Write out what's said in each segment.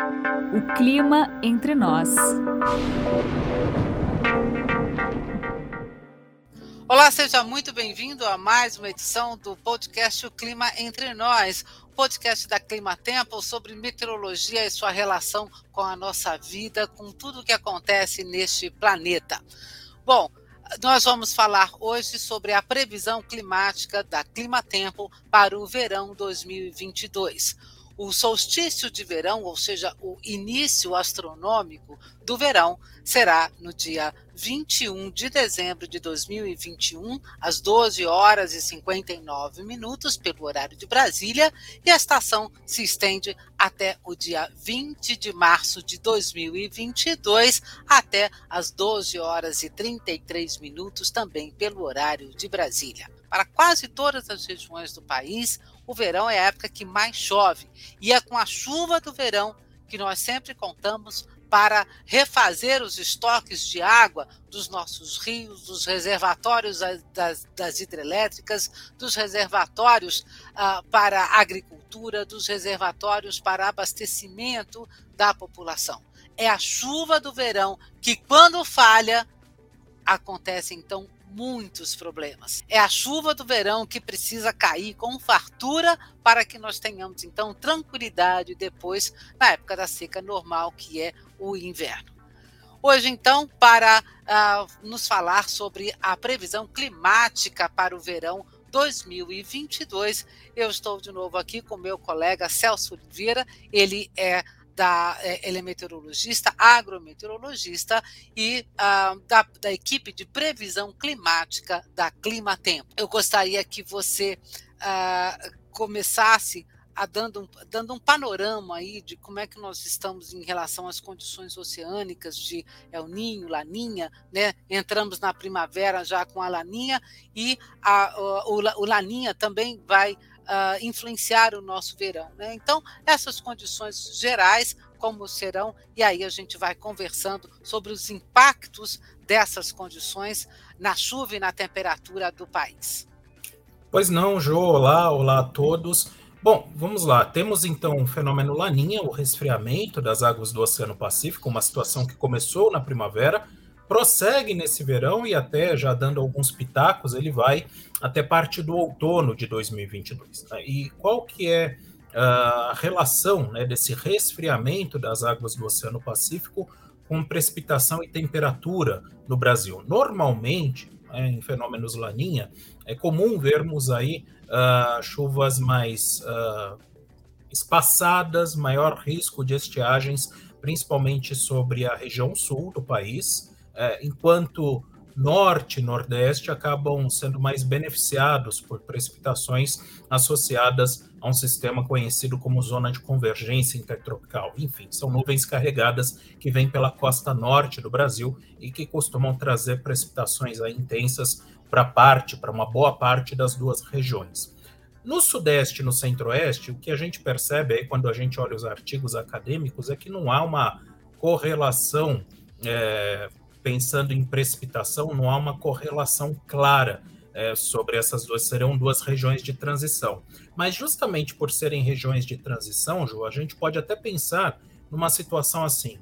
O clima entre nós. Olá, seja muito bem-vindo a mais uma edição do podcast O Clima Entre Nós, podcast da Clima Tempo sobre meteorologia e sua relação com a nossa vida, com tudo o que acontece neste planeta. Bom, nós vamos falar hoje sobre a previsão climática da Clima Tempo para o verão 2022 o solstício de verão, ou seja, o início astronômico do verão, será no dia 21 de dezembro de 2021, às 12 horas e 59 minutos, pelo horário de Brasília, e a estação se estende até o dia 20 de março de 2022, até às 12 horas e 33 minutos, também pelo horário de Brasília. Para quase todas as regiões do país, o verão é a época que mais chove. E é com a chuva do verão que nós sempre contamos para refazer os estoques de água dos nossos rios, dos reservatórios das, das hidrelétricas, dos reservatórios uh, para agricultura, dos reservatórios para abastecimento da população. É a chuva do verão que, quando falha, acontece então muitos problemas. É a chuva do verão que precisa cair com fartura para que nós tenhamos então tranquilidade depois na época da seca normal, que é o inverno. Hoje, então, para uh, nos falar sobre a previsão climática para o verão 2022, eu estou de novo aqui com meu colega Celso Oliveira. Ele é da, é, ele é meteorologista, agrometeorologista e uh, da, da, equipe de previsão climática da Climatempo. Eu gostaria que você uh, começasse a dando, dando um panorama aí de como é que nós estamos em relação às condições oceânicas de El Ninho, Laninha, né? Entramos na primavera já com a Laninha e a, o, o Laninha também vai uh, influenciar o nosso verão. Né? Então, essas condições gerais, como serão, e aí a gente vai conversando sobre os impactos dessas condições na chuva e na temperatura do país. Pois não, Jo, olá, olá a todos. Bom, vamos lá. Temos então o fenômeno Laninha, o resfriamento das águas do Oceano Pacífico, uma situação que começou na primavera, prossegue nesse verão e até já dando alguns pitacos, ele vai até parte do outono de 2022. Né? E qual que é a relação né, desse resfriamento das águas do Oceano Pacífico com precipitação e temperatura no Brasil? Normalmente, né, em fenômenos laninha, é comum vermos aí uh, chuvas mais uh, espaçadas, maior risco de estiagens, principalmente sobre a região sul do país, é, enquanto norte e nordeste acabam sendo mais beneficiados por precipitações associadas a um sistema conhecido como zona de convergência intertropical. Enfim, são nuvens carregadas que vêm pela costa norte do Brasil e que costumam trazer precipitações intensas para parte, para uma boa parte das duas regiões. No sudeste e no centro-oeste, o que a gente percebe aí quando a gente olha os artigos acadêmicos é que não há uma correlação é, pensando em precipitação, não há uma correlação clara é, sobre essas duas, serão duas regiões de transição. Mas justamente por serem regiões de transição, Ju, a gente pode até pensar numa situação assim.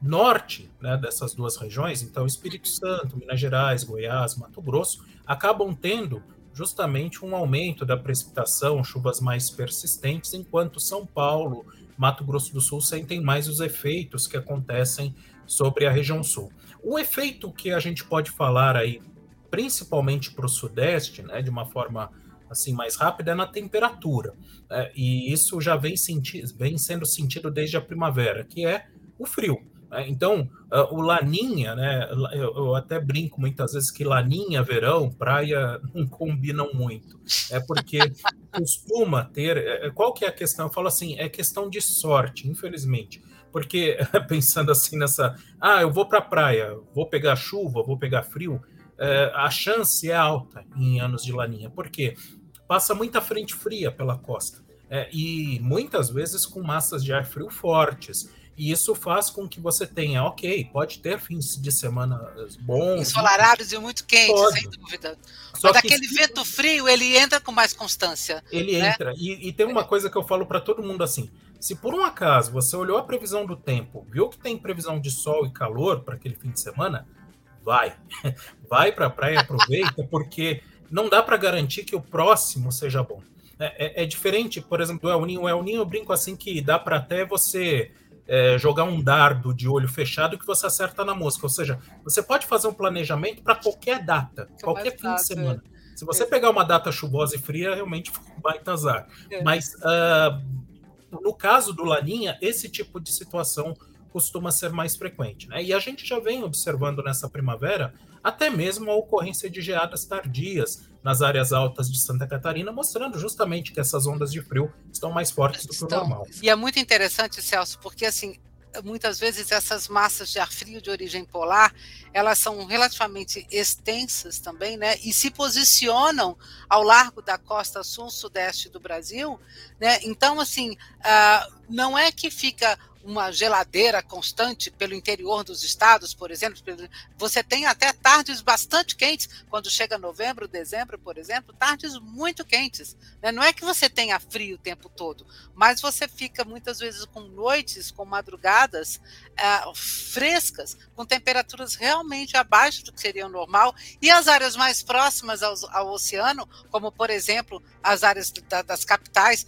Norte né, dessas duas regiões, então Espírito Santo, Minas Gerais, Goiás, Mato Grosso, acabam tendo justamente um aumento da precipitação, chuvas mais persistentes, enquanto São Paulo, Mato Grosso do Sul sentem mais os efeitos que acontecem sobre a região sul. O efeito que a gente pode falar aí, principalmente para o sudeste, né, de uma forma assim mais rápida, é na temperatura. Né, e isso já vem, senti vem sendo sentido desde a primavera, que é o frio. Né. Então, uh, o laninha, né, eu, eu, até brinco muitas vezes que laninha, verão, praia não combinam muito. É porque costuma ter. É, qual que é a questão? Eu falo assim, é questão de sorte, infelizmente porque pensando assim nessa, ah, eu vou para a praia, vou pegar chuva, vou pegar frio, é, a chance é alta em anos de laninha, porque passa muita frente fria pela costa é, e muitas vezes com massas de ar frio fortes. E isso faz com que você tenha, ok, pode ter fins de semana bons. Ensolarados e muito quentes, pode. sem dúvida. Só Mas aquele vento frio, ele entra com mais constância. Ele né? entra. E, e tem uma coisa que eu falo para todo mundo assim: Se por um acaso você olhou a previsão do tempo, viu que tem previsão de sol e calor para aquele fim de semana, vai. Vai para a praia, aproveita, porque não dá para garantir que o próximo seja bom. É, é, é, diferente, por exemplo, do El Ninho. O El Ninho eu brinco assim que dá para até você é, jogar um dardo de olho fechado que você acerta na mosca. Ou seja, você pode fazer um planejamento para qualquer data, é qualquer fim de semana. É. Se você pegar uma data chuvosa e fria, realmente vai azar. É. Mas uh, no caso do Laninha, esse tipo de situação costuma ser mais frequente. Né? E a gente já vem observando nessa primavera até mesmo a ocorrência de geadas tardias nas áreas altas de Santa Catarina, mostrando justamente que essas ondas de frio estão mais fortes do que o normal. E é muito interessante, Celso, porque assim muitas vezes essas massas de ar frio de origem polar, elas são relativamente extensas também, né? E se posicionam ao largo da costa sul-sudeste do Brasil, né? Então, assim, uh, não é que fica uma geladeira constante pelo interior dos estados, por exemplo, você tem até tardes bastante quentes, quando chega novembro, dezembro, por exemplo, tardes muito quentes. Né? Não é que você tenha frio o tempo todo, mas você fica muitas vezes com noites, com madrugadas é, frescas, com temperaturas realmente abaixo do que seria o normal, e as áreas mais próximas ao, ao oceano, como por exemplo as áreas da, das capitais,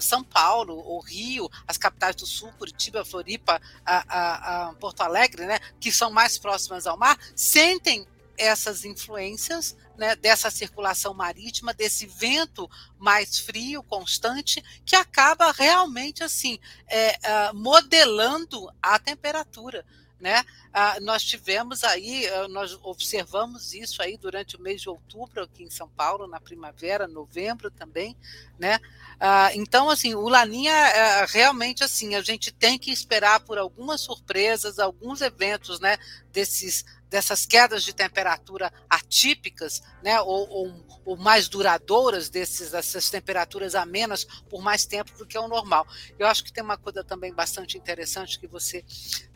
São Paulo, o Rio, as capitais do Sul, Curitiba, Curitiba, Floripa, a, a, a Porto Alegre, né, que são mais próximas ao mar, sentem essas influências né, dessa circulação marítima, desse vento mais frio, constante, que acaba realmente assim é, uh, modelando a temperatura. Né? Ah, nós tivemos aí, ah, nós observamos isso aí durante o mês de outubro aqui em São Paulo, na primavera, novembro também, né? Ah, então, assim, o Laninha é, realmente assim, a gente tem que esperar por algumas surpresas, alguns eventos, né? Desses dessas quedas de temperatura atípicas, né, ou, ou, ou, mais duradouras desses, dessas temperaturas amenas por mais tempo do que é o normal. Eu acho que tem uma coisa também bastante interessante que você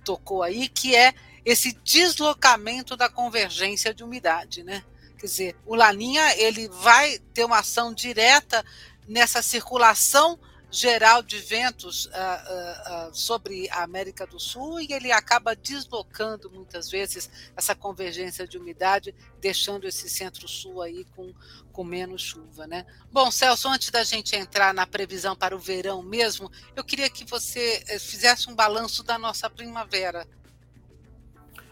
tocou aí, que é esse deslocamento da convergência de umidade, né? Quer dizer, o Laninha ele vai ter uma ação direta nessa circulação geral de ventos uh, uh, uh, sobre a América do Sul e ele acaba deslocando muitas vezes essa convergência de umidade, deixando esse centro-sul aí com, com menos chuva, né? Bom, Celso, antes da gente entrar na previsão para o verão mesmo, eu queria que você eh, fizesse um balanço da nossa primavera.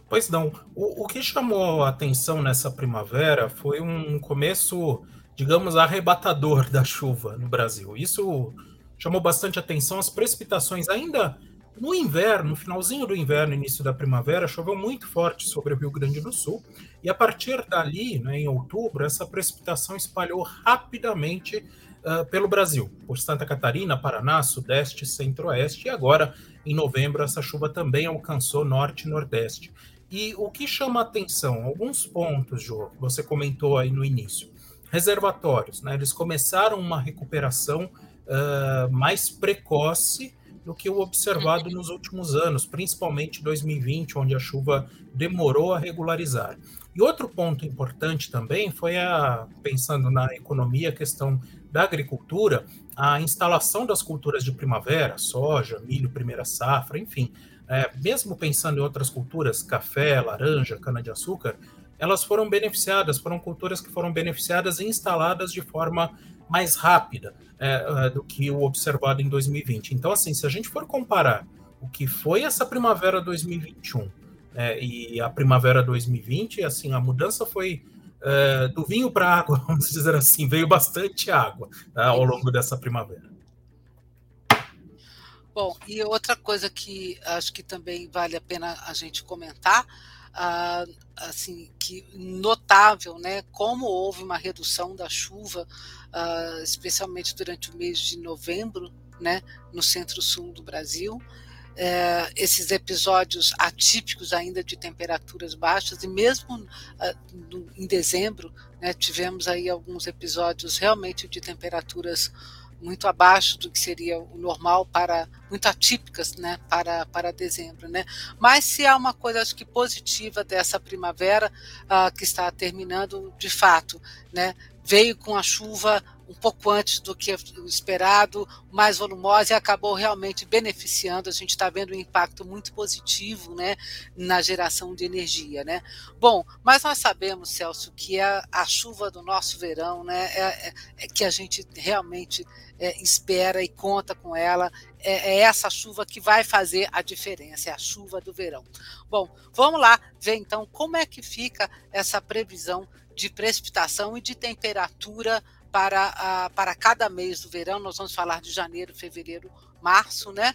Pois não. O, o que chamou a atenção nessa primavera foi um começo, digamos, arrebatador da chuva no Brasil. Isso chamou bastante atenção as precipitações ainda no inverno, no finalzinho do inverno, início da primavera, choveu muito forte sobre o Rio Grande do Sul, e a partir dali, né, em outubro, essa precipitação espalhou rapidamente uh, pelo Brasil, por Santa Catarina, Paraná, Sudeste, Centro-Oeste, e agora, em novembro, essa chuva também alcançou Norte e Nordeste. E o que chama atenção, alguns pontos, Jô, você comentou aí no início, reservatórios, né, eles começaram uma recuperação uh, mais precoce do que o observado nos últimos anos, principalmente 2020, onde a chuva demorou a regularizar. E outro ponto importante também foi a, pensando na economia, a questão da agricultura, a instalação das culturas de primavera, soja, milho, primeira safra, enfim, é, mesmo pensando em outras culturas, café, laranja, cana-de-açúcar, elas foram beneficiadas, foram culturas que foram beneficiadas e instaladas de forma mais rápida é, é, do que o observado em 2020. Então, assim, se a gente for comparar o que foi essa primavera 2021 é, e a primavera 2020, assim, a mudança foi é, do vinho para a água, vamos dizer assim, veio bastante água tá, ao longo dessa primavera. Bom, e outra coisa que acho que também vale a pena a gente comentar ah, assim que notável, né? Como houve uma redução da chuva, ah, especialmente durante o mês de novembro, né? No centro-sul do Brasil. É, esses episódios atípicos ainda de temperaturas baixas e mesmo ah, no, em dezembro né, tivemos aí alguns episódios realmente de temperaturas muito abaixo do que seria o normal para muito atípicas, né, para para dezembro, né? Mas se há uma coisa acho que positiva dessa primavera uh, que está terminando, de fato, né, veio com a chuva um pouco antes do que esperado, mais volumosa e acabou realmente beneficiando. A gente está vendo um impacto muito positivo né, na geração de energia. Né? Bom, mas nós sabemos, Celso, que a, a chuva do nosso verão, né, é, é, é que a gente realmente é, espera e conta com ela, é, é, essa chuva que vai fazer a diferença, é a chuva do verão. Bom, vamos lá ver então como é que fica essa previsão de precipitação e de temperatura para, para cada mês do verão, nós vamos falar de janeiro, fevereiro, março, né?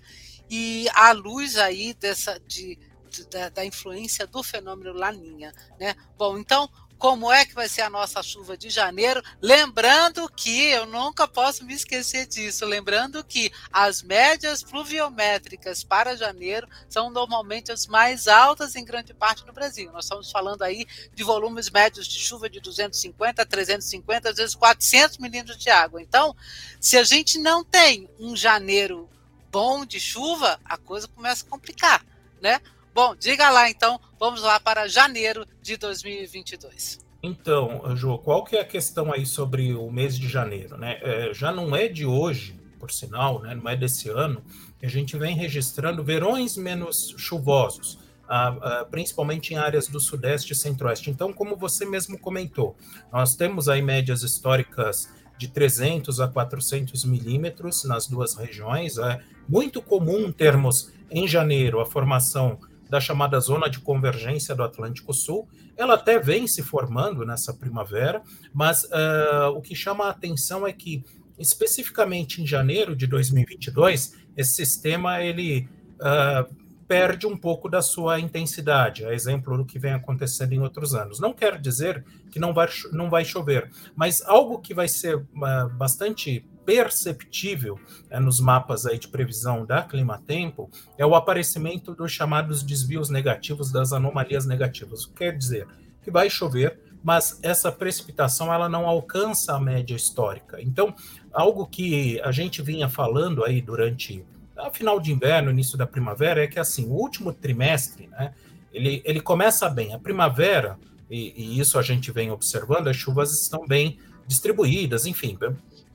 E à luz aí dessa de, de da, da, influência do fenômeno Laninha, né? Bom, então como é que vai ser a nossa chuva de janeiro. Lembrando que, eu nunca posso me esquecer disso, lembrando que as médias pluviométricas para janeiro são normalmente as mais altas em grande parte do Brasil. Nós estamos falando aí de volumes médios de chuva de 250 a 350, às vezes 400 milímetros de água. Então, se a gente não tem um janeiro bom de chuva, a coisa começa a complicar, né? Bom, diga lá então, vamos lá para janeiro de 2022. Então, Jô, qual que é a questão aí sobre o mês de janeiro? Né? É, já não é de hoje, por sinal, né? não é desse ano, que a gente vem registrando verões menos chuvosos, ah, principalmente em áreas do Sudeste e Centro-Oeste. Então, como você mesmo comentou, nós temos aí médias históricas de 300 a 400 milímetros nas duas regiões. É muito comum termos em janeiro a formação da chamada zona de convergência do Atlântico Sul. Ela até vem se formando nessa primavera, mas uh, o que chama a atenção é que, especificamente em janeiro de 2022, esse sistema ele uh, perde um pouco da sua intensidade, a exemplo do que vem acontecendo em outros anos. Não quer dizer que não vai, não vai chover, mas algo que vai ser uh, bastante perceptível né, nos mapas aí de previsão da clima-tempo é o aparecimento dos chamados desvios negativos, das anomalias negativas. O que quer dizer que vai chover, mas essa precipitação ela não alcança a média histórica. Então, algo que a gente vinha falando aí durante a final de inverno, início da primavera, é que assim, o último trimestre, né, ele, ele começa bem. A primavera, e, e isso a gente vem observando, as chuvas estão bem distribuídas, enfim,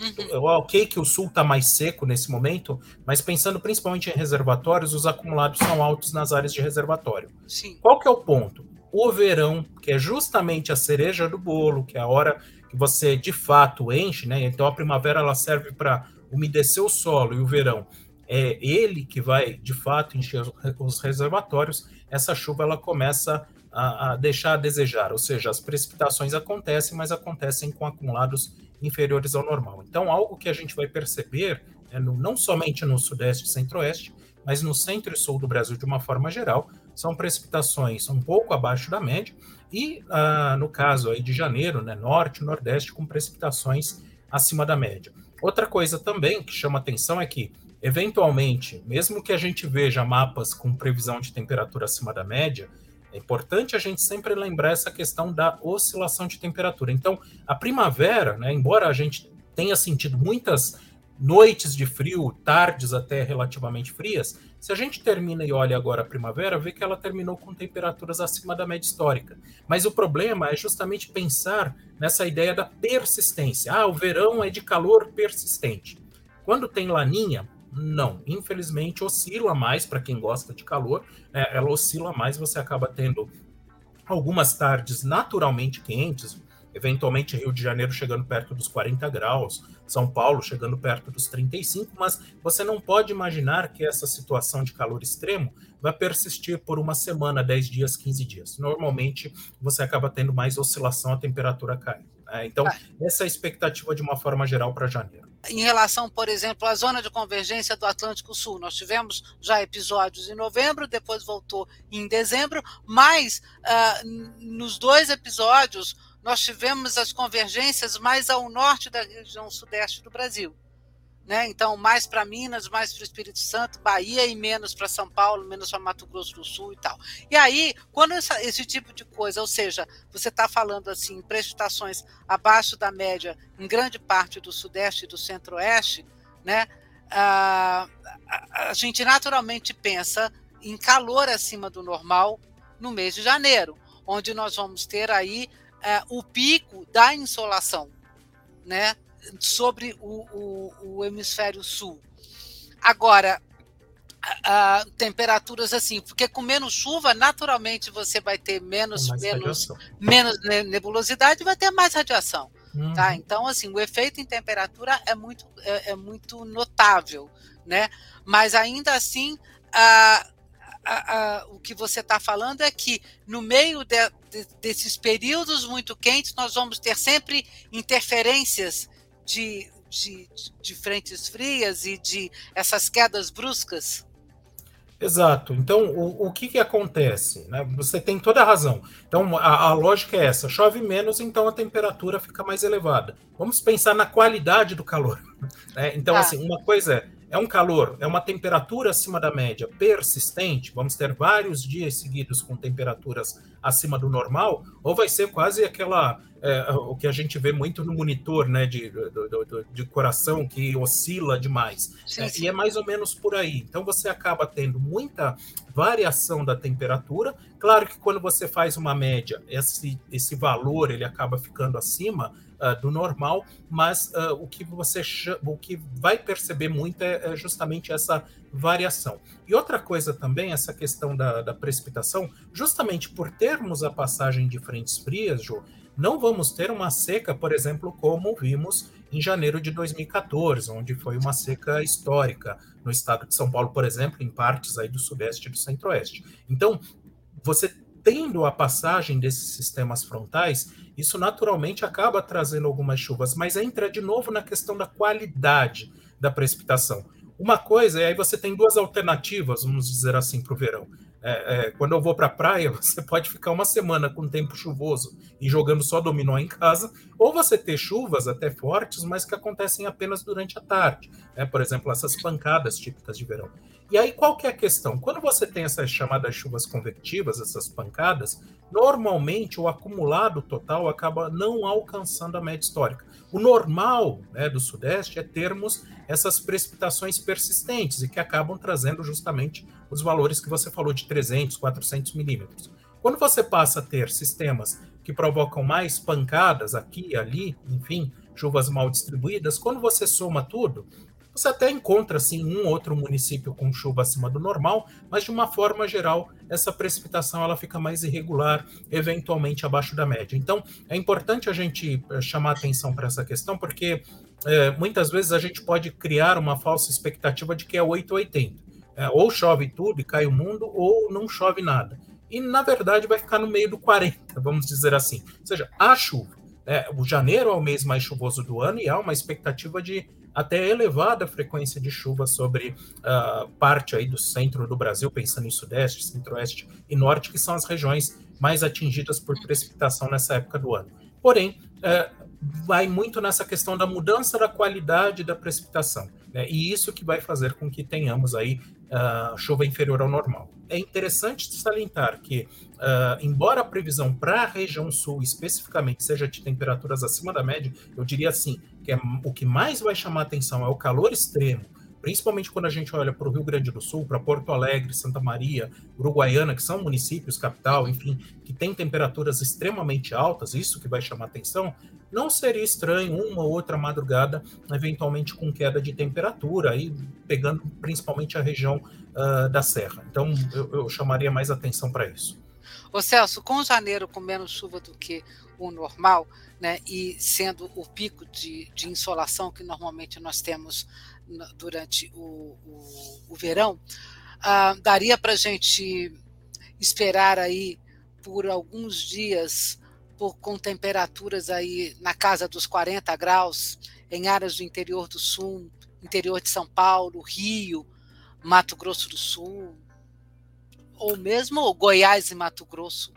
Uhum. Ok que o sul está mais seco nesse momento, mas pensando principalmente em reservatórios, os acumulados são altos nas áreas de reservatório. Sim. Qual que é o ponto? O verão, que é justamente a cereja do bolo, que é a hora que você de fato enche, né? Então a primavera ela serve para umedecer o solo e o verão é ele que vai de fato encher os reservatórios. Essa chuva ela começa a, a deixar a desejar, ou seja, as precipitações acontecem, mas acontecem com acumulados inferiores ao normal. Então, algo que a gente vai perceber, é no, não somente no Sudeste e Centro-Oeste, mas no centro e sul do Brasil de uma forma geral, são precipitações um pouco abaixo da média, e ah, no caso aí de janeiro, né, norte e nordeste, com precipitações acima da média. Outra coisa também que chama atenção é que, eventualmente, mesmo que a gente veja mapas com previsão de temperatura acima da média, é importante a gente sempre lembrar essa questão da oscilação de temperatura. Então, a primavera, né, embora a gente tenha sentido muitas noites de frio, tardes até relativamente frias, se a gente termina e olha agora a primavera, vê que ela terminou com temperaturas acima da média histórica. Mas o problema é justamente pensar nessa ideia da persistência. Ah, o verão é de calor persistente. Quando tem laninha, não, infelizmente oscila mais para quem gosta de calor, né? ela oscila mais, você acaba tendo algumas tardes naturalmente quentes, eventualmente Rio de Janeiro chegando perto dos 40 graus, São Paulo chegando perto dos 35, mas você não pode imaginar que essa situação de calor extremo vai persistir por uma semana, 10 dias, 15 dias. Normalmente você acaba tendo mais oscilação, a temperatura cai. Né? Então, ah. essa é a expectativa de uma forma geral para janeiro em relação, por exemplo, à zona de convergência do Atlântico Sul. Nós tivemos já episódios em novembro, depois voltou em dezembro, mas uh, nos dois episódios nós tivemos as convergências mais ao norte da região sudeste do Brasil. Né? Então, mais para Minas, mais para o Espírito Santo, Bahia e menos para São Paulo, menos para Mato Grosso do Sul e tal. E aí, quando essa, esse tipo de coisa, ou seja, você está falando assim, precipitações abaixo da média em grande parte do Sudeste e do Centro-Oeste, né? a, a gente naturalmente pensa em calor acima do normal no mês de janeiro, onde nós vamos ter aí é, o pico da insolação, né? Sobre o, o, o hemisfério sul. Agora, temperaturas assim, porque com menos chuva, naturalmente você vai ter menos, menos, menos nebulosidade e vai ter mais radiação. Uhum. Tá? Então, assim, o efeito em temperatura é muito, é, é muito notável, né? Mas ainda assim, o que você está falando é que no meio de, de, desses períodos muito quentes, nós vamos ter sempre interferências de, de, de frentes frias e de essas quedas bruscas. Exato. Então, o, o que, que acontece? Né? Você tem toda a razão. Então, a, a, lógica é essa: chove menos, então a temperatura fica mais elevada. Vamos pensar na qualidade do calor. Né? Então, ah. assim, uma coisa é é um calor, é uma temperatura acima da média persistente, vamos ter vários dias seguidos com temperaturas acima do normal, ou vai ser quase aquela, é, o que a gente vê muito no monitor, né, de, de, de coração que oscila demais. Sim, é, sim. E é mais ou menos por aí. Então você acaba tendo muita variação da temperatura. Claro que quando você faz uma média, esse, esse valor ele acaba ficando acima, uh, do normal, mas uh, o que você o que vai perceber muito é, é, justamente essa variação. E outra coisa também, essa questão da, da precipitação, justamente por termos a passagem de frentes frias, Jô, não vamos ter uma seca, por exemplo, como vimos em janeiro de 2014, onde foi uma seca histórica no estado de São Paulo, por exemplo, em partes aí do sudeste e do centro-oeste. Então, você tendo a passagem desses sistemas frontais, isso naturalmente acaba trazendo algumas chuvas, mas entra de novo na questão da qualidade da precipitação. Uma coisa, e aí você tem duas alternativas, vamos dizer assim, para o verão. É, é, quando eu vou para a praia, você pode ficar uma semana com tempo chuvoso e jogando só dominó em casa, ou você ter chuvas até fortes, mas que acontecem apenas durante a tarde. Né? Por exemplo, essas pancadas típicas de verão. E aí, qual que é a questão? Quando você tem essas chamadas chuvas convectivas, essas pancadas, normalmente o acumulado total acaba não alcançando a média histórica. O normal né, do Sudeste é termos essas precipitações persistentes e que acabam trazendo justamente os valores que você falou de 300, 400 milímetros. Quando você passa a ter sistemas que provocam mais pancadas aqui e ali, enfim, chuvas mal distribuídas, quando você soma tudo, você até encontra assim um outro município com chuva acima do normal, mas de uma forma geral essa precipitação ela fica mais irregular, eventualmente abaixo da média. Então é importante a gente eh, chamar atenção para essa questão, porque é, muitas vezes a gente pode criar uma falsa expectativa de que é 880. É, ou chove tudo e cai o mundo, ou não chove nada. E na verdade vai ficar no meio do 40, vamos dizer assim. Ou seja, há chuva. É, o janeiro é o mês mais chuvoso do ano e há uma expectativa de até elevada frequência de chuva sobre uh, parte aí do centro do Brasil, pensando em sudeste, centro-oeste e norte, que são as regiões mais atingidas por precipitação nessa época do ano. Porém, uh, vai muito nessa questão da mudança da qualidade da precipitação, né? e isso que vai fazer com que tenhamos aí uh, chuva inferior ao normal. É interessante salientar que, uh, embora a previsão para a região sul especificamente seja de temperaturas acima da média, eu diria assim, que é, o que mais vai chamar atenção é o calor extremo, principalmente quando a gente olha para o Rio Grande do Sul, para Porto Alegre, Santa Maria, Uruguaiana, que são municípios, capital, enfim, que têm temperaturas extremamente altas, isso que vai chamar atenção, não seria estranho uma ou outra madrugada, eventualmente com queda de temperatura, aí pegando principalmente a região uh, da Serra. Então, eu, eu chamaria mais atenção para isso. Ô Celso, com janeiro com menos chuva do que o normal, né, e sendo o pico de, de insolação que normalmente nós temos durante o, o, o verão, uh, daria para a gente esperar aí por alguns dias por, com temperaturas aí na casa dos 40 graus em áreas do interior do sul, interior de São Paulo, Rio, Mato Grosso do Sul, ou mesmo Goiás e Mato Grosso?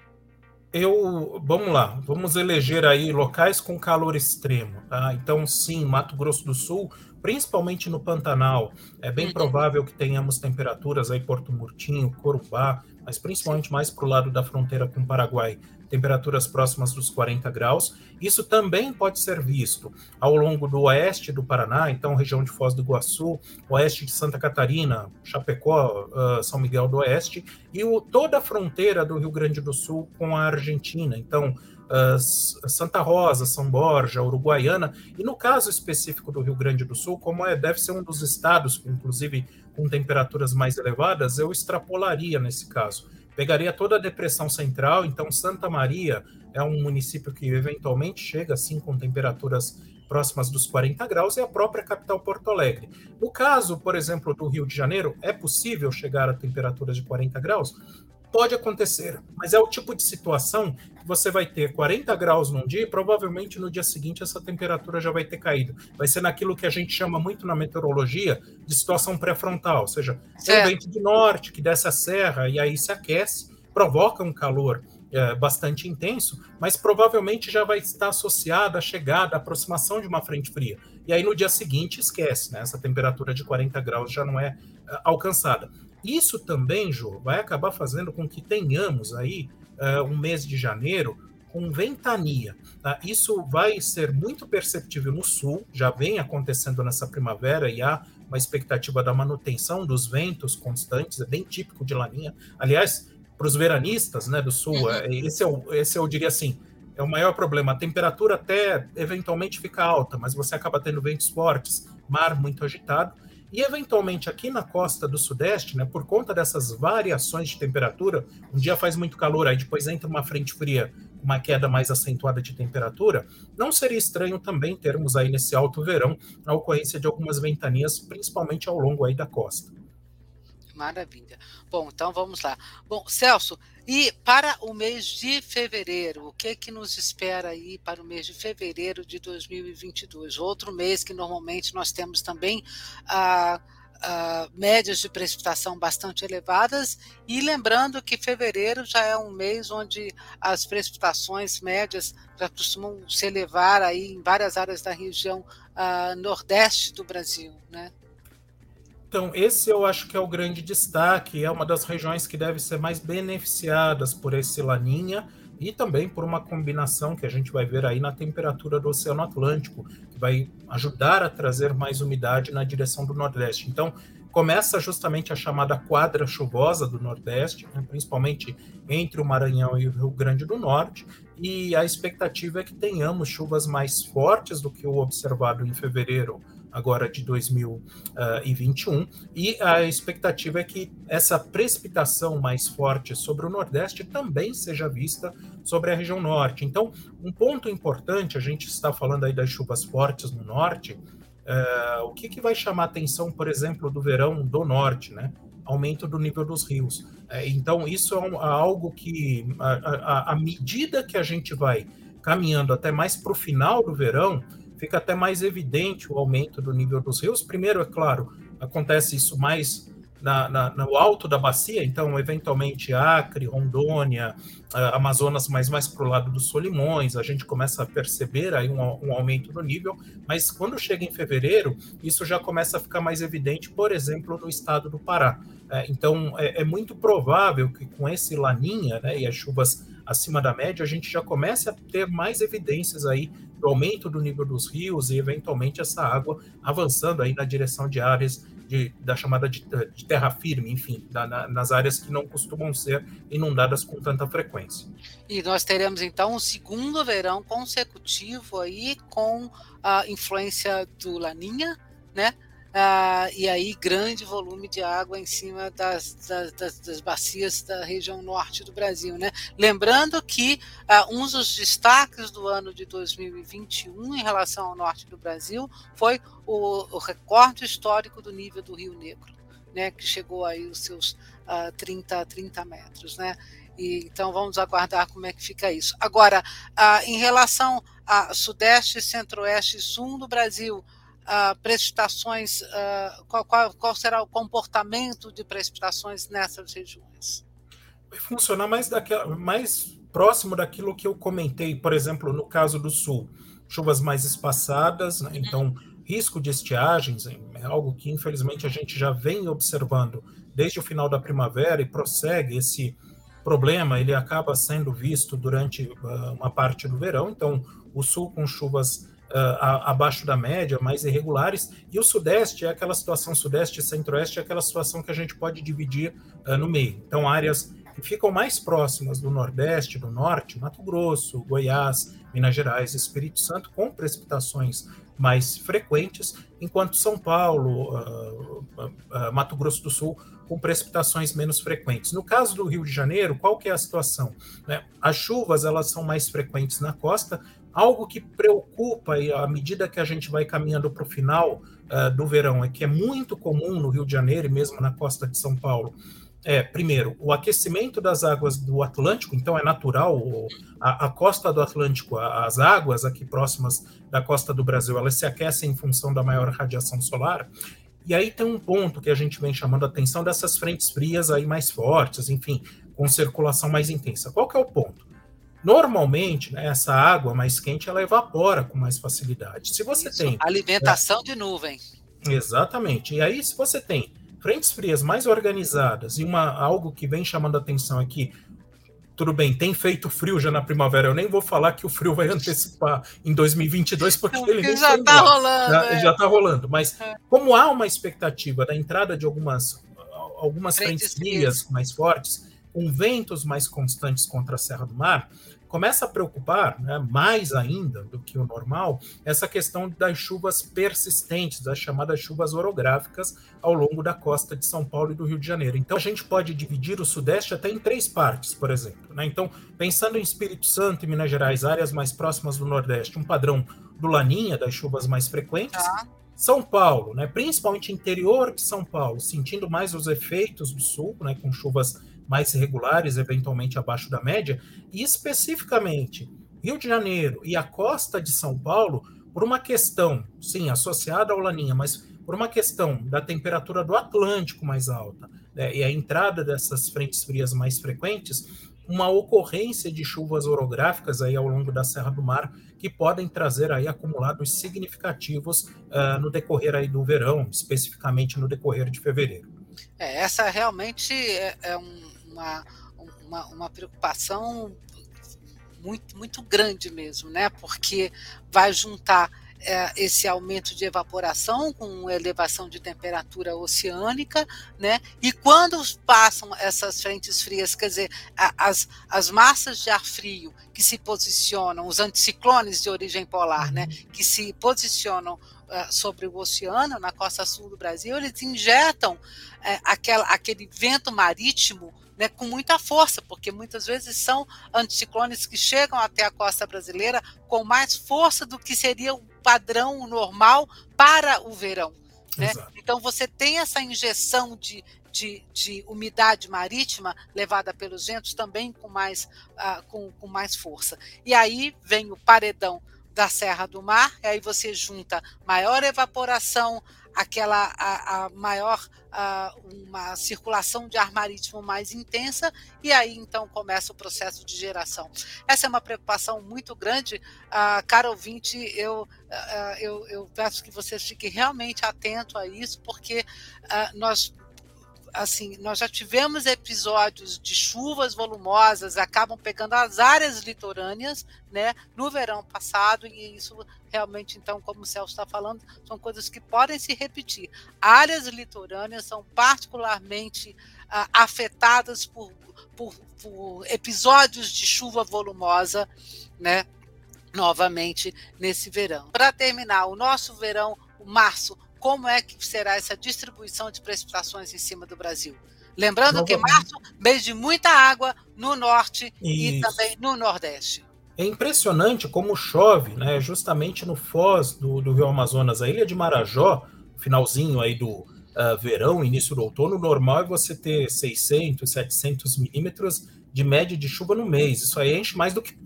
Eu, vamos lá, vamos eleger aí locais com calor extremo, tá? Então, sim, Mato Grosso do Sul, principalmente no Pantanal, é bem uhum. provável que tenhamos temperaturas aí Porto Murtinho, Corumbá, mas principalmente mais para o lado da fronteira com o Paraguai, temperaturas próximas dos 40 graus. Isso também pode ser visto ao longo do oeste do Paraná, então região de Foz do Iguaçu, oeste de Santa Catarina, Chapecó, uh, São Miguel do Oeste, e o, toda a fronteira do Rio Grande do Sul com a Argentina. Então, uh, Santa Rosa, São Borja, Uruguaiana, e no caso específico do Rio Grande do Sul, como é, deve ser um dos estados, inclusive com temperaturas mais elevadas, eu extrapolaria nesse caso. Pegaria toda a depressão central, então Santa Maria é um município que eventualmente chega assim com temperaturas próximas dos 40 graus, e a própria capital Porto Alegre. No caso, por exemplo, do Rio de Janeiro, é possível chegar a temperaturas de 40 graus? Pode acontecer, mas é o tipo de situação que você vai ter 40 graus num dia e provavelmente no dia seguinte essa temperatura já vai ter caído. Vai ser naquilo que a gente chama muito na meteorologia de situação pré-frontal, ou seja, é um vento de norte que desce a serra e aí se aquece, provoca um calor é, bastante intenso, mas provavelmente já vai estar associada à chegada, à aproximação de uma frente fria. E aí no dia seguinte esquece, né? Essa temperatura de 40 graus já não é, é alcançada. Isso também, Jô, vai acabar fazendo com que tenhamos aí uh, um mês de janeiro com ventania. Tá? Isso vai ser muito perceptível no sul, já vem acontecendo nessa primavera e há uma expectativa da manutenção dos ventos constantes, é bem típico de Laninha. Aliás, para os veranistas né, do sul, uhum. É, esse, é o, esse eu diria assim, é o maior problema. A temperatura até eventualmente fica alta, mas você acaba tendo ventos fortes, mar muito agitado, e, eventualmente, aqui na costa do Sudeste, né, por conta dessas variações de temperatura, um dia faz muito calor, aí depois entra uma frente fria, uma queda mais acentuada de temperatura, não seria estranho também termos aí nesse alto verão a ocorrência de algumas ventanias, principalmente ao longo aí da costa. Maravilha. Bom, então vamos lá. Bom, Celso, e para o mês de fevereiro, o que que nos espera aí para o mês de fevereiro de 2022? Outro mês que normalmente nós temos também ah, ah, médias de precipitação bastante elevadas, e lembrando que fevereiro já é um mês onde as precipitações médias já costumam se elevar aí em várias áreas da região ah, nordeste do Brasil, né? Então, esse eu acho que é o grande destaque, é uma das regiões que deve ser mais beneficiadas por esse laninha e também por uma combinação que a gente vai ver aí na temperatura do Oceano Atlântico, que vai ajudar a trazer mais umidade na direção do Nordeste. Então, começa justamente a chamada quadra chuvosa do Nordeste, né, principalmente entre o Maranhão e o Rio Grande do Norte, e a expectativa é que tenhamos chuvas mais fortes do que o observado em fevereiro agora de 2021, e a expectativa é que essa precipitação mais forte sobre o Nordeste também seja vista sobre a região Norte. Então, um ponto importante, a gente está falando aí das chuvas fortes no Norte, uh, o que, que vai chamar a atenção, por exemplo, do verão do Norte, né? Aumento do nível dos rios. É, então, isso é um, algo que, à medida que a gente vai caminhando até mais para o final do verão, fica até mais evidente o aumento do nível dos rios. Primeiro, é claro, acontece isso mais na, na, no alto da bacia, então, eventualmente, Acre, Rondônia, Amazonas, mas mais para o lado dos Solimões, a gente começa a perceber aí um, um, aumento do nível, mas quando chega em fevereiro, isso já começa a ficar mais evidente, por exemplo, no estado do Pará. É, então, é, é, muito provável que com esse laninha né, e as chuvas acima da média, a gente já comece a ter mais evidências aí do aumento do nível dos rios e, eventualmente, essa água avançando aí na direção de áreas de, da chamada de, de, terra firme, enfim, da, na, nas áreas que não costumam ser inundadas com tanta frequência. E nós teremos então um segundo verão consecutivo aí com a influência do Laninha, né? Ah, e aí grande volume de água em cima das, das, das, bacias da região norte do Brasil. Né? Lembrando que ah, um dos destaques do ano de 2021 em relação ao norte do Brasil foi o, o recorde histórico do nível do Rio Negro, né, que chegou aí os seus ah, 30, 30 metros. Né? E, então vamos aguardar como é que fica isso. Agora, ah, em relação a Sudeste, Centro-Oeste e Sul do Brasil, uh, precipitações, uh, qual, qual, qual, será o comportamento de precipitações nessas regiões? Vai funcionar mais, daquela, mais próximo daquilo que eu comentei, por exemplo, no caso do Sul, chuvas mais espaçadas, né? então risco de estiagens é algo que infelizmente a gente já vem observando desde o final da primavera e prossegue esse problema. Ele acaba sendo visto durante uh, uma parte do verão, então o sul com chuvas uh, abaixo da média, mais irregulares, e o sudeste é aquela situação, sudeste e centro-oeste é aquela situação que a gente pode dividir uh, no meio. Então, áreas que ficam mais próximas do nordeste, do norte, Mato Grosso, Goiás, Minas Gerais, Espírito Santo, com precipitações mais frequentes, enquanto São Paulo, uh, Mato Grosso do Sul com precipitações menos frequentes. No caso do Rio de Janeiro, qual que é a situação? Né? As chuvas elas são mais frequentes na costa, Algo que preocupa e à medida que a gente vai caminhando para o final uh, do verão é que é muito comum no Rio de Janeiro e mesmo na costa de São Paulo. É, primeiro, o aquecimento das águas do Atlântico, então é natural, a, a, costa do Atlântico, as águas aqui próximas da costa do Brasil, elas se aquecem em função da maior radiação solar. E aí tem um ponto que a gente vem chamando a atenção dessas frentes frias aí mais fortes, enfim, com circulação mais intensa. Qual que é o ponto? Normalmente, né, essa água mais quente ela evapora com mais facilidade. Se você Isso, tem alimentação de nuvem. Exatamente. E aí, se você tem frentes frias mais organizadas e uma algo que vem chamando a atenção aqui, tudo bem, tem feito frio já na primavera. Eu nem vou falar que o frio vai antecipar em 2022 porque ele já está rolando. Já, é. já tá rolando. Mas é. como há uma expectativa da entrada de algumas algumas frentes, frentes frias mais fortes, com ventos mais constantes contra a Serra do Mar, começa a preocupar, né, mais ainda do que o normal, essa questão das chuvas persistentes, as chamadas chuvas orográficas ao longo da costa de São Paulo e do Rio de Janeiro. Então a gente pode dividir o Sudeste até em três partes, por exemplo. Né? Então, pensando em Espírito Santo e Minas Gerais, áreas mais próximas do Nordeste, um padrão do Laninha, das chuvas mais frequentes. Tá. São Paulo, né, principalmente interior de São Paulo, sentindo mais os efeitos do sul, né, com chuvas mais regulares, eventualmente abaixo da média, e especificamente Rio de Janeiro e a costa de São Paulo, por uma questão, sim, associada ao Laninha, mas por uma questão da temperatura do Atlântico mais alta né, e a entrada dessas frentes frias mais frequentes, uma ocorrência de chuvas orográficas aí ao longo da Serra do Mar que podem trazer aí acumulados significativos uh, no decorrer aí do verão, especificamente no decorrer de fevereiro. É, essa realmente é, é um uma, uma, uma preocupação muito, muito grande mesmo, né? Porque vai juntar é, esse aumento de evaporação com elevação de temperatura oceânica, né? E quando passam essas frentes frias, quer dizer, as, as massas de ar frio que se posicionam, os anticiclones de origem polar, né? Uhum. Que se posicionam uh, sobre o oceano, na costa sul do Brasil, eles injetam uh, aquela, aquele vento marítimo né, com muita força, porque muitas vezes são anticiclones que chegam até a costa brasileira com mais força do que seria o padrão normal para o verão. Né? Então você tem essa injeção de, de, de, umidade marítima levada pelos ventos também com mais, uh, com, com mais força. E aí vem o paredão da Serra do Mar, e aí você junta maior evaporação, aquela a, a maior a, uma circulação de ar marítimo mais intensa e aí então começa o processo de geração. Essa é uma preocupação muito grande, uh, cara ouvinte, eu, uh, eu, eu peço que vocês fiquem realmente atentos a isso, porque nós assim, nós já tivemos episódios de chuvas volumosas, acabam pegando as áreas litorâneas, né, no verão passado, e isso realmente, então, como o Celso está falando, são coisas que podem se repetir. Áreas litorâneas são particularmente ah, afetadas por, por, por episódios de chuva volumosa, né, novamente nesse verão. Para terminar, o nosso verão, o março, como é que será essa distribuição de precipitações em cima do Brasil. Lembrando que março, mês de muita água no norte Isso. e também no nordeste. É impressionante como chove, né? Justamente no foz do, do Rio Amazonas, a ilha de Marajó, finalzinho aí do uh, verão, início do outono, normal é você ter 600, 700 milímetros de média de chuva no mês. Isso aí enche mais do que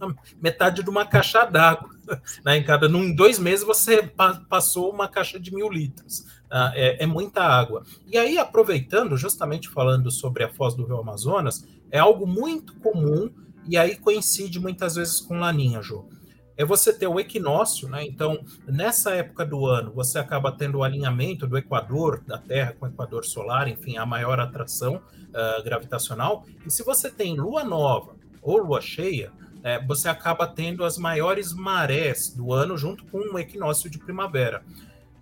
metade de uma caixa d'água. Né? Em cada em dois meses você pa passou uma caixa de mil litros. Tá? É, é, muita água. E aí, aproveitando, justamente falando sobre a foz do Rio Amazonas, é algo muito comum e aí coincide muitas vezes com Laninha, Jô. É você ter o equinócio, né? Então, nessa época do ano, você acaba tendo o alinhamento do Equador, da Terra com o Equador solar, enfim, a maior atração uh, gravitacional. E se você tem lua nova ou lua cheia, é, você acaba tendo as maiores marés do ano junto com o equinócio de primavera.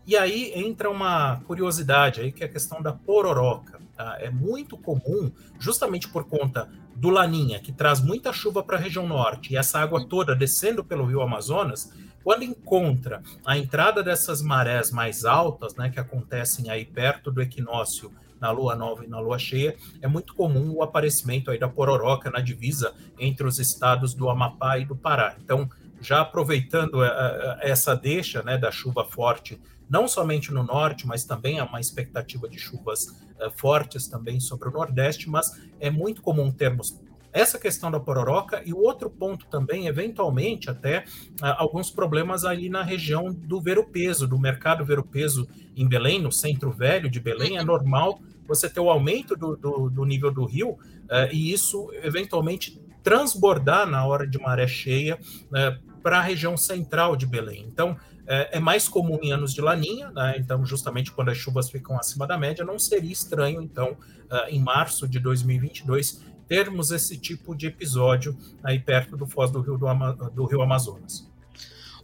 E aí entra uma curiosidade aí, que é a questão da pororoca. Tá? É muito comum, justamente por conta do Laninha, que traz muita chuva para a região norte, e essa água toda descendo pelo rio Amazonas, quando encontra a entrada dessas marés mais altas, né, que acontecem aí perto do equinócio na lua nova e na lua cheia, é muito comum o aparecimento aí da pororoca na divisa entre os estados do Amapá e do Pará. Então, já aproveitando eh, eh, essa deixa né, da chuva forte, não somente no norte, mas também há uma expectativa de chuvas fortes também sobre o nordeste, mas é muito comum termos essa questão da pororoca e o outro ponto também, eventualmente, até uh, alguns problemas ali na região do ver-o-peso, do mercado ver-o-peso em Belém, no centro velho de Belém, é normal você ter o aumento do, do, do nível do rio uh, e isso eventualmente transbordar na hora de maré cheia uh, para a região central de Belém. Então, é, é mais comum em anos de laninha, né? então justamente quando as chuvas ficam acima da média, não seria estranho, então, uh, em março de 2022, termos esse tipo de episódio aí perto do foz do rio, do, Ama do rio Amazonas.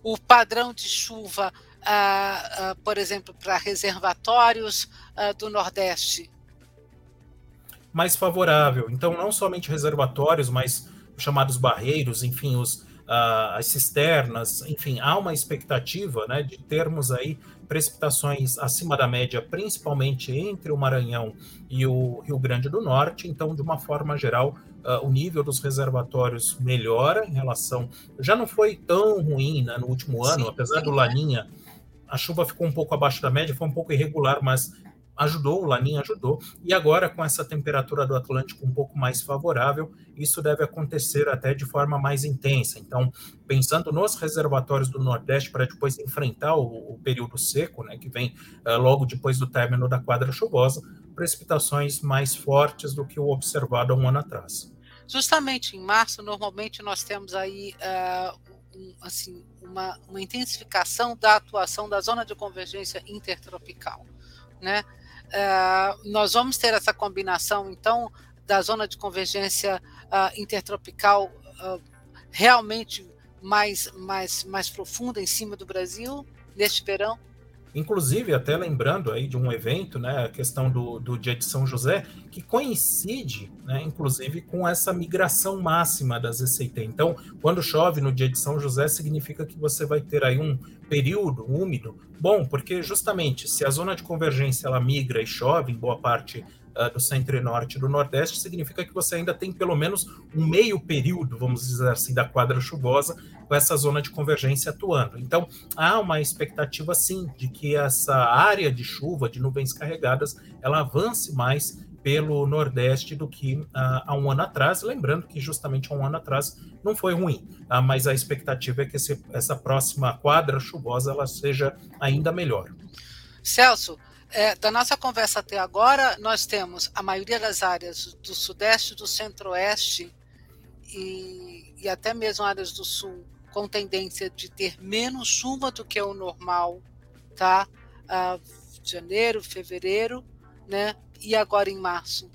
O padrão de chuva, uh, uh, por exemplo, para reservatórios do Nordeste, mais favorável. Então, não somente reservatórios, mas chamados barreiros, enfim, os, uh, as cisternas, enfim, há uma expectativa né, de termos aí precipitações acima da média, principalmente entre o Maranhão e o Rio Grande do Norte. Então, de uma forma geral, uh, o nível dos reservatórios melhora em relação. Já não foi tão ruim né, no último ano, Sim, apesar do Laninha. A chuva ficou um pouco abaixo da média, foi um pouco irregular, mas ajudou, o Laninha ajudou, e agora com essa temperatura do Atlântico um pouco mais favorável, isso deve acontecer até de forma mais intensa. Então, pensando nos reservatórios do Nordeste para depois enfrentar o, o, período seco, né, que vem uh, logo depois do término da quadra chuvosa, precipitações mais fortes do que o observado há um ano atrás. Justamente em março, normalmente nós temos aí uh, um, assim, uma, uma intensificação da atuação da zona de convergência intertropical. Né? Uh, nós vamos ter essa combinação, então, da zona de convergência uh, intertropical uh, realmente mais, mais, mais profunda em cima do Brasil neste verão? Inclusive, até lembrando aí de um evento, né, a questão do, do dia de São José, que coincide, né, inclusive, com essa migração máxima das ECT. Então, quando chove no dia de São José, significa que você vai ter aí um período úmido. Bom, porque justamente se a zona de convergência ela migra e chove em boa parte uh, do centro e norte do nordeste, significa que você ainda tem pelo menos um meio período, vamos dizer assim, da quadra chuvosa com essa zona de convergência atuando. Então, há uma expectativa, sim, de que essa área de chuva, de nuvens carregadas, ela avance mais pelo Nordeste do que uh, há um ano atrás. Lembrando que justamente há um ano atrás não foi ruim, uh, mas a expectativa é que esse, essa próxima quadra chuvosa ela seja ainda melhor. Celso, é, da nossa conversa até agora, nós temos a maioria das áreas do Sudeste, do Centro-Oeste e, e até mesmo áreas do Sul com tendência de ter menos chuva do que o normal, tá? Uh, janeiro, fevereiro, né? E agora em março.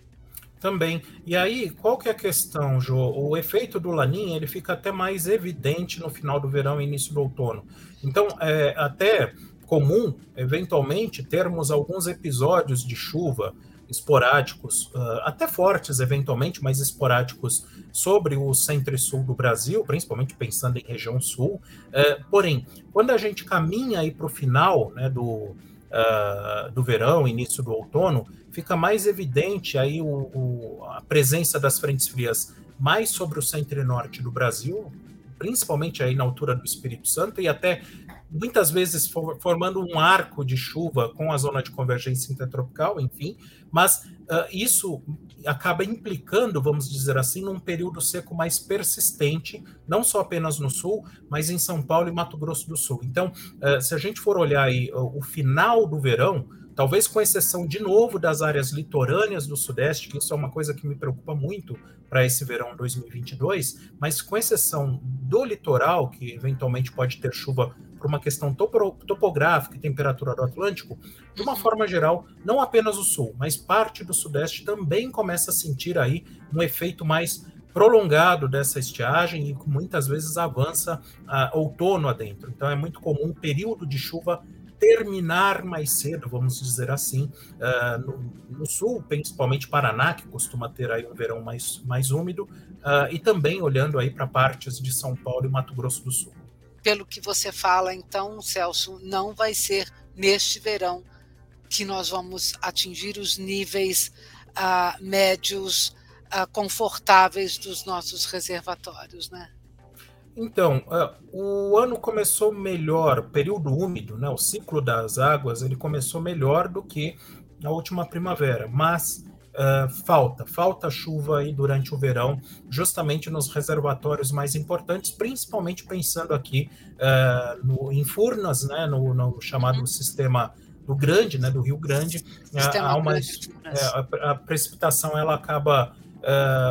Também. E aí, qual que é a questão, Jô? O efeito do Laninha ele fica até mais evidente no final do verão e início do outono. Então, é até comum, eventualmente, termos alguns episódios de chuva esporádicos, uh, até fortes eventualmente, mas esporádicos sobre o centro e sul do Brasil, principalmente pensando em região sul. Uh, porém, quando a gente caminha para o final né, do, uh, do verão, início do outono, fica mais evidente aí o, o, a presença das frentes frias mais sobre o centro e norte do Brasil, principalmente aí na altura do Espírito Santo e até muitas vezes formando um arco de chuva com a zona de convergência intertropical, enfim, mas uh, isso acaba implicando, vamos dizer assim, num período seco mais persistente, não só apenas no sul, mas em São Paulo e Mato Grosso do Sul. Então, uh, se a gente for olhar aí o final do verão, talvez com exceção de novo das áreas litorâneas do Sudeste, que isso é uma coisa que me preocupa muito para esse verão 2022, mas com exceção do litoral, que eventualmente pode ter chuva por uma questão topo, topográfica e temperatura do Atlântico, de uma forma geral, não apenas o sul, mas parte do Sudeste também começa a sentir aí um efeito mais prolongado dessa estiagem e muitas vezes avança uh, outono adentro. Então é muito comum um período de chuva terminar mais cedo, vamos dizer assim, uh, no, no, sul, principalmente Paraná, que costuma ter aí um verão mais, mais úmido, uh, e também olhando aí para partes de São Paulo e Mato Grosso do Sul. Pelo que você fala, então, Celso, não vai ser neste verão que nós vamos atingir os níveis uh, médios confortáveis dos nossos reservatórios, né? Então, uh, o ano começou melhor, período úmido, né, o ciclo das águas, ele começou melhor do que na última primavera, mas uh, falta, falta chuva aí durante o verão, justamente nos reservatórios mais importantes, principalmente pensando aqui uh, no, em Furnas, né, no, no chamado uhum. sistema do Grande, né, do Rio Grande, há uma, é, a, a, precipitação ela acaba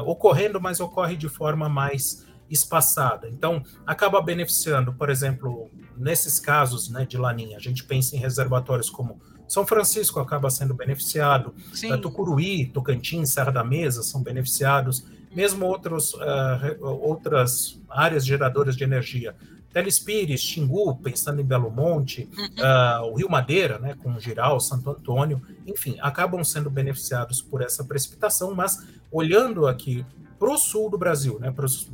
ocorrendo, mas ocorre de forma mais espaçada. Então, acaba beneficiando, por exemplo, nesses casos né, de laninha, a gente pensa em reservatórios como São Francisco acaba sendo beneficiado, Sim. Tucuruí, Tocantins, Serra da Mesa são beneficiados, mesmo outros, uh, outras áreas geradoras de energia. Telespires, Xingu, pensando em Belo Monte, uhum. uh, o Rio Madeira, né, com Giral, Santo Antônio, enfim, acabam sendo beneficiados por essa precipitação, mas olhando aqui para o sul do Brasil, né, para os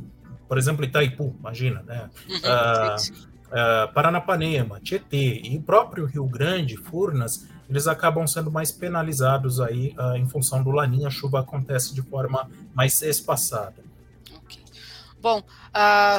por exemplo, Itaipu, imagina, né? Uh, uh, Paranapanema, Tietê e o próprio Rio Grande, Furnas, eles acabam sendo mais penalizados aí uh, em função do laninha, a chuva acontece de forma mais espaçada. Okay. Bom,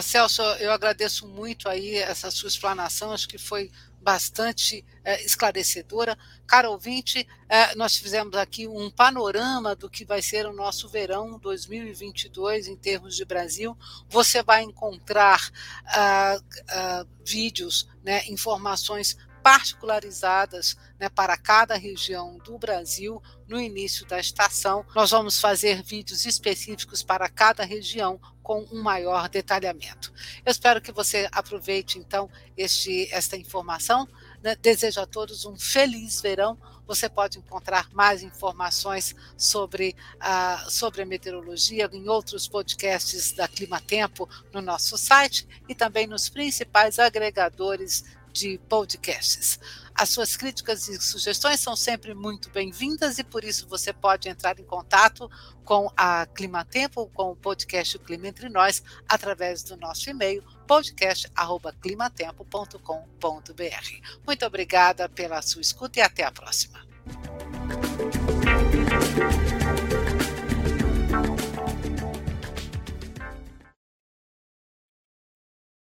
Celso, eu agradeço muito aí essa sua explanação, acho que foi bastante é, esclarecedora. Caro ouvinte, é, nós fizemos aqui um panorama do que vai ser o nosso verão 2022 em termos de Brasil. Você vai encontrar ah, ah, vídeos, né, informações particularizadas né, para cada região do Brasil no início da estação. Nós vamos fazer vídeos específicos para cada região com um maior detalhamento. Eu espero que você aproveite então este, esta informação. Né? Desejo a todos um feliz verão. Você pode encontrar mais informações sobre, uh, sobre a meteorologia em outros podcasts da Clima Tempo no nosso site e também nos principais agregadores de podcasts. As suas críticas e sugestões são sempre muito bem-vindas e por isso você pode entrar em contato com a Climatempo, com o podcast Clima Entre Nós, através do nosso e-mail podcast@climatempo.com.br. Muito obrigada pela sua escuta e até a próxima.